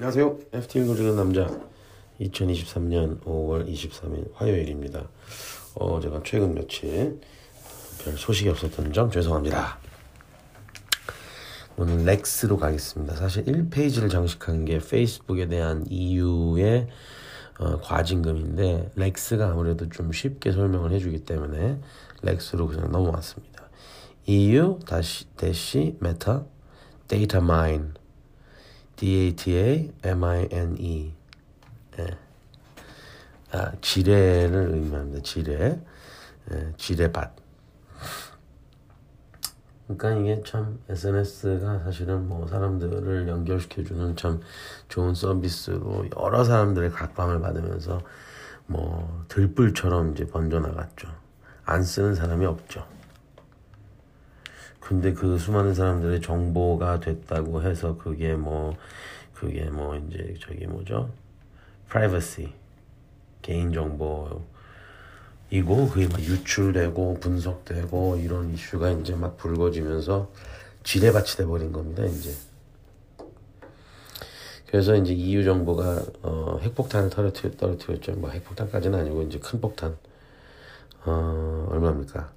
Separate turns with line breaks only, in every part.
안녕하세요. FT 읽어주는 남자 2023년 5월 23일 화요일입니다. 어, 제가 최근 며칠 별 소식이 없었던 점 죄송합니다. 오늘 렉스로 가겠습니다. 사실 1페이지를 장식한 게 페이스북에 대한 EU의 어, 과징금인데 렉스가 아무래도 좀 쉽게 설명을 해주기 때문에 렉스로 그냥 넘어왔습니다. EU 다시 대시 메타 데이터 마인 D-A-T-A-M-I-N-E. 예. 아, 지뢰를 의미합니다. 지뢰. 예, 지뢰밭. 그러니까 이게 참 SNS가 사실은 뭐 사람들을 연결시켜주는 참 좋은 서비스로 여러 사람들의 각광을 받으면서 뭐 들불처럼 이제 번져나갔죠. 안 쓰는 사람이 없죠. 근데 그 수많은 사람들의 정보가 됐다고 해서 그게 뭐 그게 뭐 이제 저기 뭐죠? 프라이버시 개인 정보 이고 그게 막 유출되고 분석되고 이런 이슈가 이제 막 불거지면서 지뢰밭이 돼 버린 겁니다 이제. 그래서 이제 EU 정부가 어, 핵폭탄을 떨어뜨, 떨어뜨렸죠. 뭐 핵폭탄까지는 아니고 이제 큰 폭탄. 어, 얼마입니까?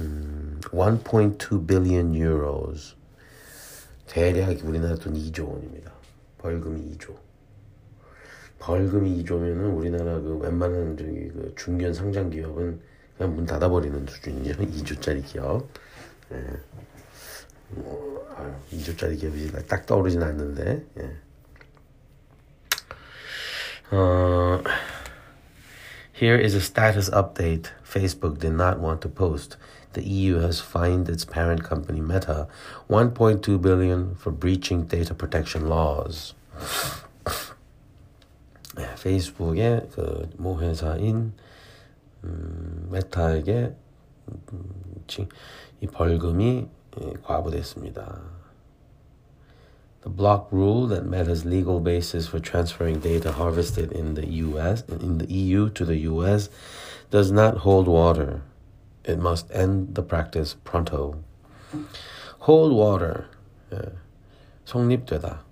음, 1.2 billion euros. 대략 우리나라 돈 2조 원입니다. 벌금이 2조. 벌금이 2조면은 우리나라 그 웬만한 저기 그 중견 상장 기업은 그냥 문 닫아버리는 수준이죠. 2조짜리 기업. 예. 뭐, 아유, 2조짜리 기업이 딱 떠오르진 않는데, 예. 어, here is a status update Facebook did not want to post. the EU has fined its parent company Meta 1.2 billion for breaching data protection laws. 페이스북의 그모 회사인 음, 메타에게 음, 이 벌금이 과부됐습니다. The block rule that Meta's legal basis for transferring data harvested in the US in the EU to the US does not hold water. It must end the practice pronto. Hold water. 예. 성립되다.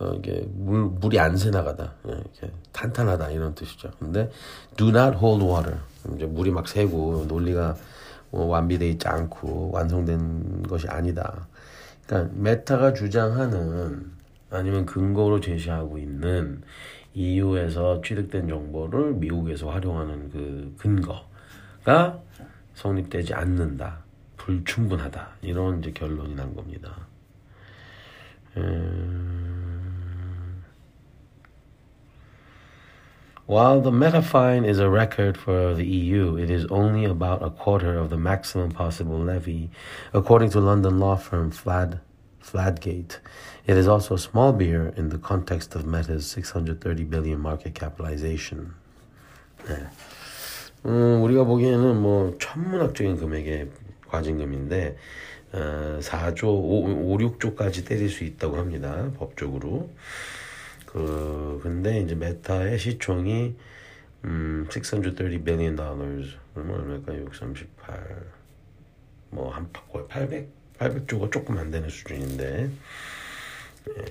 어, 이게 물, 물이 안 새나가다. 예, 이렇게 탄탄하다. 이런 뜻이죠. 근데 do not hold water. 이제 물이 막 새고 논리가 뭐 완비되어 있지 않고 완성된 것이 아니다. 그러니까 메타가 주장하는 아니면 근거로 제시하고 있는 EU에서 취득된 정보를 미국에서 활용하는 그 근거가 성립되지 않는다. 불충분하다. 이런 이제 결론이 난 겁니다. While the meta fine is a record for the EU, it is only about a quarter of the maximum possible levy, according to London law firm Flad, Fladgate. It is also a small beer in the context of Meta's 630 billion market capitalization. 네. 음, 우리가 보기에는 뭐 천문학적인 금액의 과징금인데 어, 4조, 5, 5, 6조까지 때릴 수 있다고 합니다. 법적으로. 그 근데 이제 메타의 시총이 음, 630 billion dollars. 얼마일까? 638. 뭐한 거의 800 800조가 조금 안 되는 수준인데. 예,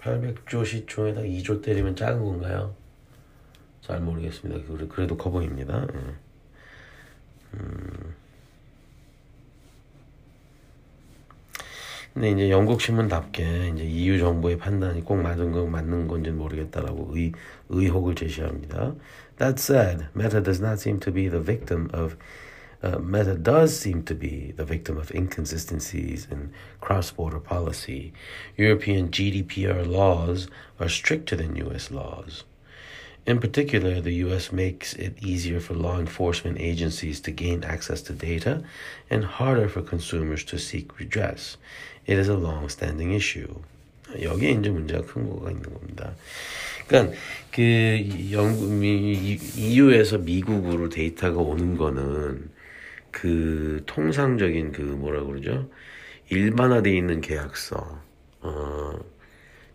800조 시총에다 2조 때리면 작은 건가요? 잘 모르겠습니다. 그래도 커 보입니다. 예. 음. 근데 이제 영국 신문답게 이제 EU 정부의 판단이 꼭 맞은 건 맞는 건지는 모르겠다라고 의, 의혹을 제시합니다. That said, Meta does not seem to be the victim of uh, Meta does seem to be the victim of inconsistencies in cross-border policy. European GDPR laws are stricter than US laws. In particular, the US makes it easier for law enforcement agencies to gain access to data and harder for consumers to seek redress. It is a long-standing issue. 여기에 이제 문제가 큰 거가 있는 겁니다. 그러니까 그 영국 EU에서 미국으로 데이터가 오는 거는 그 통상적인 그 뭐라 그러죠? 일반화돼 있는 계약서, 어,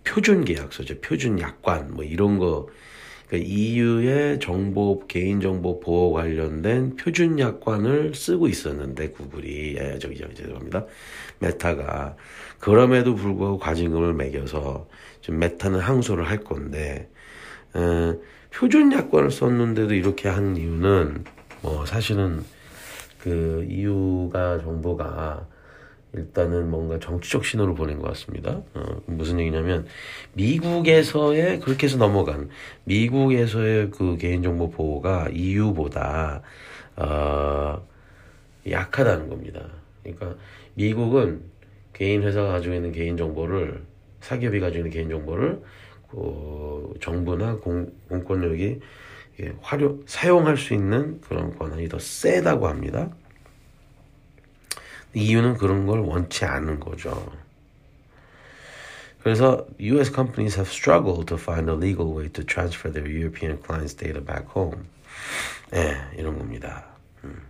표준 계약서죠. 표준 약관 뭐 이런 거 그러니까 EU의 정보 개인정보 보호 관련된 표준 약관을 쓰고 있었는데 구글이. 예, 저기 저기 죄송합니다. 메타가. 그럼에도 불구하고 과징금을 매겨서 지금 메타는 항소를 할 건데 어, 표준 약관을 썼는데도 이렇게 한 이유는 뭐 사실은 그 EU가 정보가 일단은 뭔가 정치적 신호를 보낸 것 같습니다. 어, 무슨 얘기냐면 미국에서의 그렇게 해서 넘어간 미국에서의 그 개인정보 보호가 EU보다 어, 약하다는 겁니다. 그러니까 미국은 개인 회사가 가지고 있는 개인 정보를 사기업이 가지고 있는 개인 정보를 그 정부나 공, 공권력이 활용 사용할 수 있는 그런 권한이 더 세다고 합니다. 이유는 그런 걸 원치 않은 거죠. 그래서 US companies have struggled to find a legal way to transfer their European clients' data back home. 예, 이런 겁니다. 음.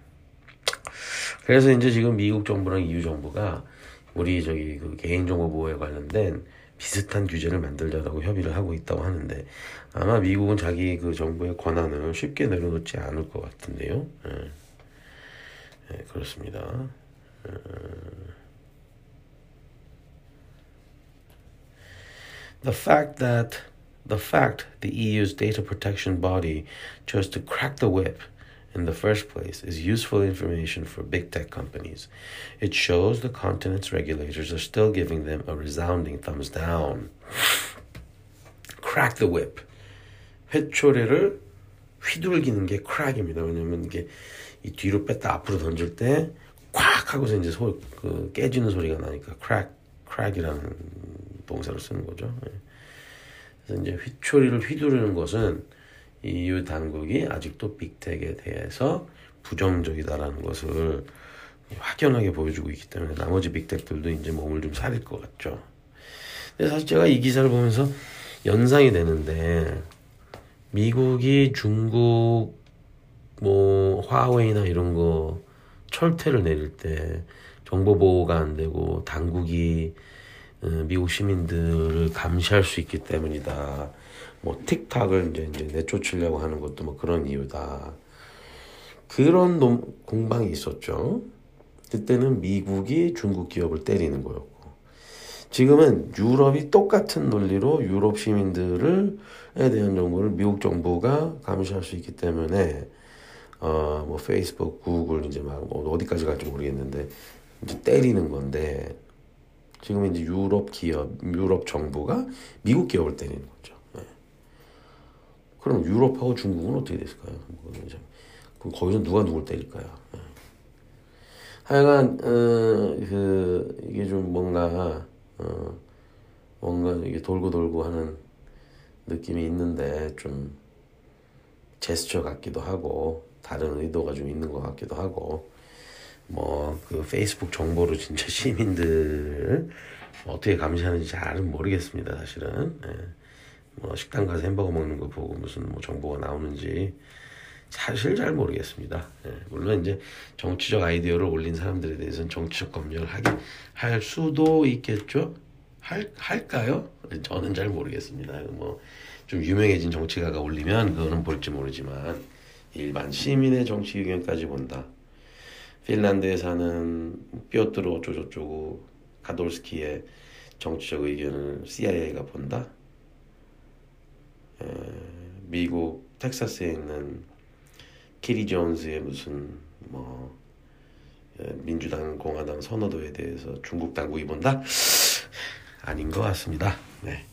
그래서 이제 지금 미국 정부랑 EU 정부가 우리 저기 그 개인정보 보호에 관련된 비슷한 규제를 만들려고 협의를 하고 있다고 하는데 아마 미국은 자기 그 정부의 권한을 쉽게 내려놓지 않을 것 같은데요. 예. 예, 그렇습니다. The fact that the fact the EU's data protection body chose to crack the whip in the first place is useful information for big tech companies. It shows the continent's regulators are still giving them a resounding thumbs down. crack the whip. 회초리를 휘둘기는 게 crack입니다. 왜냐면 이게 이 뒤로 뺐다 앞으로 던질 때 콱 하고서 이제 소, 그 깨지는 소리가 나니까 crack, crack이라는 동사를 쓰는 거죠. 예. 그래서 이제 휘초리를 휘두르는 것은 EU 당국이 아직도 빅텍에 대해서 부정적이다라는 것을 확연하게 보여주고 있기 때문에 나머지 빅텍들도 이제 몸을 좀 사릴 것 같죠. 근데 사실 제가 이 기사를 보면서 연상이 되는데 미국이 중국 뭐 화웨이나 이런 거 철퇴를 내릴 때 정보 보호가 안 되고 당국이 어, 미국 시민들을 감시할 수 있기 때문이다. 뭐 틱탁을 이제, 이제 내쫓으려고 하는 것도 뭐 그런 이유다. 그런 논, 공방이 있었죠. 그때는 미국이 중국 기업을 때리는 거였고 지금은 유럽이 똑같은 논리로 유럽 시민들을 에 대한 정보를 미국 정부가 감시할 수 있기 때문에 어 뭐 페이스북, 구글 이제 막뭐 어디까지 갈지 모르겠는데 이제 때리는 건데 지금 이제 유럽 기업, 유럽 정부가 미국 기업을 때리는 거죠. 네. 그럼 유럽하고 중국은 어떻게 됐을까요? 그럼 거기서 누가 누굴 때릴까요? 네. 하여간 어, 그 이게 좀 뭔가 어, 뭔가 이게 돌고 돌고 하는 느낌이 있는데 좀 제스처 같기도 하고 다른 의도가 좀 있는 것 같기도 하고 뭐 그 페이스북 정보로 진짜 시민들 어떻게 감시하는지 잘은 모르겠습니다 사실은 예. 뭐 식당 가서 햄버거 먹는 거 보고 무슨 뭐 정보가 나오는지 사실 잘 모르겠습니다. 예. 물론 이제 정치적 아이디어를 올린 사람들에 대해서는 정치적 검열을 하기 할 수도 있겠죠. 할 할까요? 저는 잘 모르겠습니다. 뭐 좀 유명해진 정치가가 올리면 그거는 볼지 모르지만 일반 시민의 정치 의견까지 본다. 핀란드에 사는 삐어트로 어쩌고저쩌고 가돌스키의 정치적 의견을 CIA가 본다. 에, 미국 텍사스에 있는 키리 존스의 무슨 뭐 민주당 공화당 선호도에 대해서 중국 당국이 본다? 아닌 것 같습니다. 네.